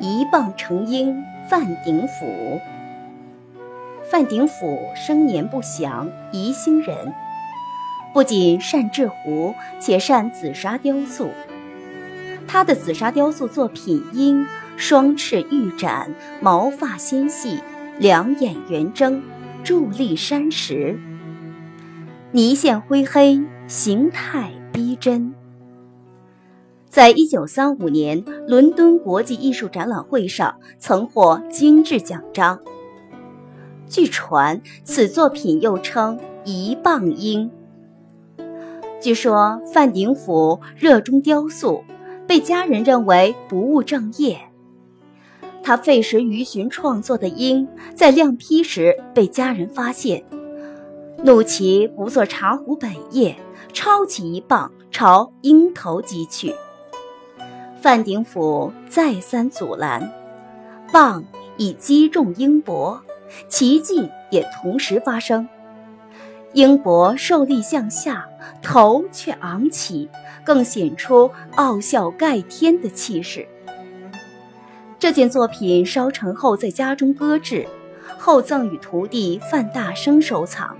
一棒成鹰范鼎甫。范鼎甫生年不详，宜兴人，不仅善制壶，且善紫砂雕塑。他的紫砂雕塑作品《鹰》，双翅玉展，毛发纤细，两眼圆睁，伫立山石，泥线灰黑，形态逼真。在一九三五年伦敦国际艺术展览会上，曾获精致奖章。据传，此作品又称“一棒鹰”。据说范鼎甫热衷雕塑，被家人认为不务正业。他费时于寻创作的鹰，在亮坯时被家人发现，怒其不做茶壶本业，抄起一棒朝鹰头击去。范鼎甫再三阻拦，棒已击中鹰脖，奇迹也同时发生。鹰脖受力向下，头却昂起，更显出傲笑盖天的气势。这件作品烧成后，在家中搁置，后赠与徒弟范大生收藏。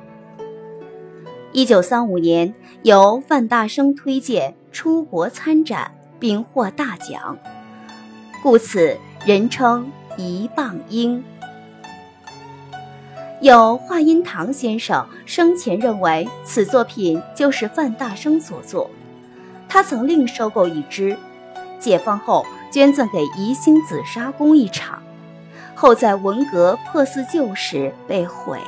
一九三五年，由范大生推荐出国参展。并获大奖，故此人称一棒鹰。有华阴堂先生生前认为此作品就是范大生所作，他曾另收购一只，解放后捐赠给宜兴紫砂工艺厂，后在文革破四旧时被毁。